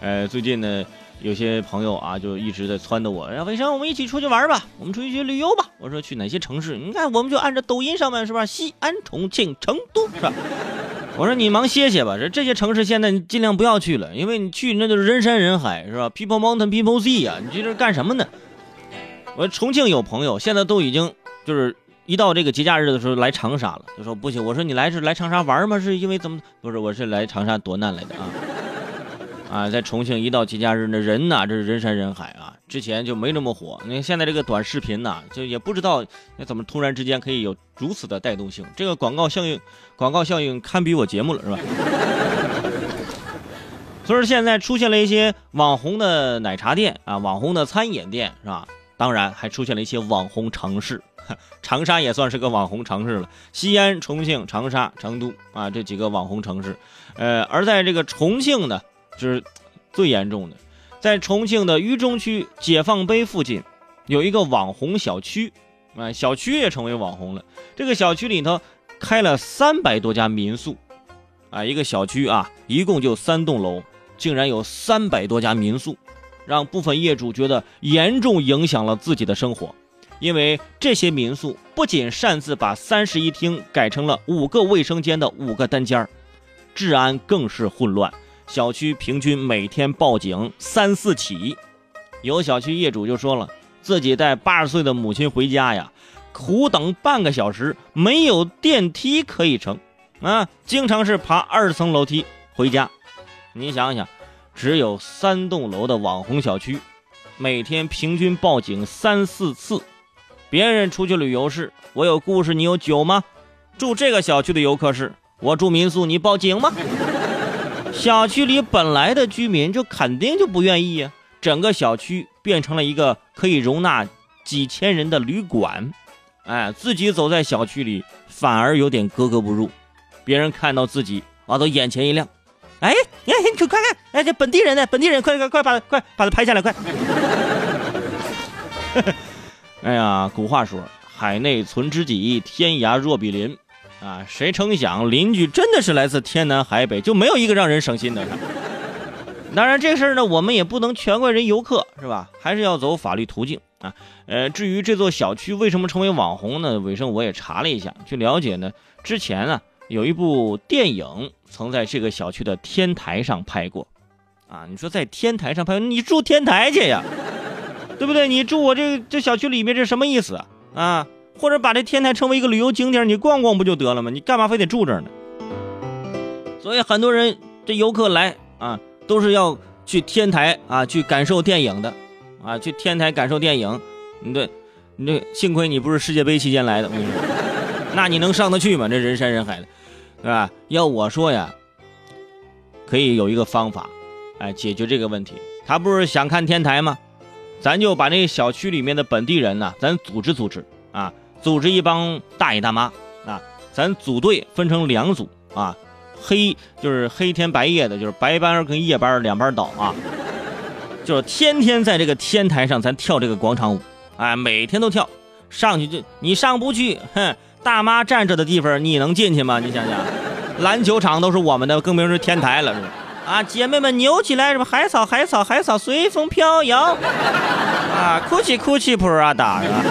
呃，最近呢，有些朋友啊，就一直在撺掇我，哎，伟生，我们一起出去玩吧，我们出去去旅游吧。我说去哪些城市？你看，我们就按照抖音上面是吧？西安、重庆、成都是吧？我说你忙歇歇吧，这这些城市现在你尽量不要去了，因为你去那就是人山人海是吧？People mountain, people sea 啊，你这是干什么呢？我说重庆有朋友，现在都已经就是一到这个节假日的时候来长沙了，就说不行。我说你来是来长沙玩吗？是因为怎么？不是，我是来长沙躲难来的啊。啊，在重庆一到节假日，那人呐，这是人山人海啊。之前就没那么火，你看现在这个短视频呐，就也不知道那怎么突然之间可以有如此的带动性。这个广告效应，广告效应堪比我节目了，是吧？所以说现在出现了一些网红的奶茶店啊，网红的餐饮店，是吧？当然还出现了一些网红城市，长沙也算是个网红城市了。西安、重庆、长沙、成都啊，这几个网红城市。呃，而在这个重庆呢。就是最严重的，在重庆的渝中区解放碑附近，有一个网红小区，啊，小区也成为网红了。这个小区里头开了三百多家民宿，啊，一个小区啊，一共就三栋楼，竟然有三百多家民宿，让部分业主觉得严重影响了自己的生活。因为这些民宿不仅擅自把三室一厅改成了五个卫生间的五个单间儿，治安更是混乱。小区平均每天报警三四起，有小区业主就说了，自己带八十岁的母亲回家呀，苦等半个小时，没有电梯可以乘，啊，经常是爬二层楼梯回家。你想想，只有三栋楼的网红小区，每天平均报警三四次。别人出去旅游是，我有故事，你有酒吗？住这个小区的游客是，我住民宿，你报警吗？小区里本来的居民就肯定就不愿意呀，整个小区变成了一个可以容纳几千人的旅馆，哎，自己走在小区里反而有点格格不入，别人看到自己啊都眼前一亮，哎，你看你快看，哎，这本地人呢？本地人，快快快把快把他拍下来，快！哎呀，古话说，海内存知己，天涯若比邻。啊，谁成想邻居真的是来自天南海北，就没有一个让人省心的。当然，这事儿呢，我们也不能全怪人游客，是吧？还是要走法律途径啊。呃，至于这座小区为什么成为网红呢？尾声我也查了一下，据了解呢，之前啊有一部电影曾在这个小区的天台上拍过。啊，你说在天台上拍，你住天台去呀，对不对？你住我这这小区里面，这什么意思啊？啊？或者把这天台成为一个旅游景点，你逛逛不就得了吗？你干嘛非得住这儿呢？所以很多人这游客来啊，都是要去天台啊去感受电影的，啊去天台感受电影。你对，你这幸亏你不是世界杯期间来的，那你能上得去吗？这人山人海的，对吧？要我说呀，可以有一个方法，哎，解决这个问题。他不是想看天台吗？咱就把那小区里面的本地人呢，咱组织组织啊。组织一帮大爷大妈啊，咱组队分成两组啊，黑就是黑天白夜的，就是白班跟夜班两班倒啊，就是天天在这个天台上咱跳这个广场舞，哎，每天都跳，上去就你上不去，哼，大妈站着的地方你能进去吗？你想想，篮球场都是我们的，更别说天台了，是？啊，姐妹们扭起来，什么海草海草海草随风飘摇，啊，哭泣哭泣普拉达，是吧？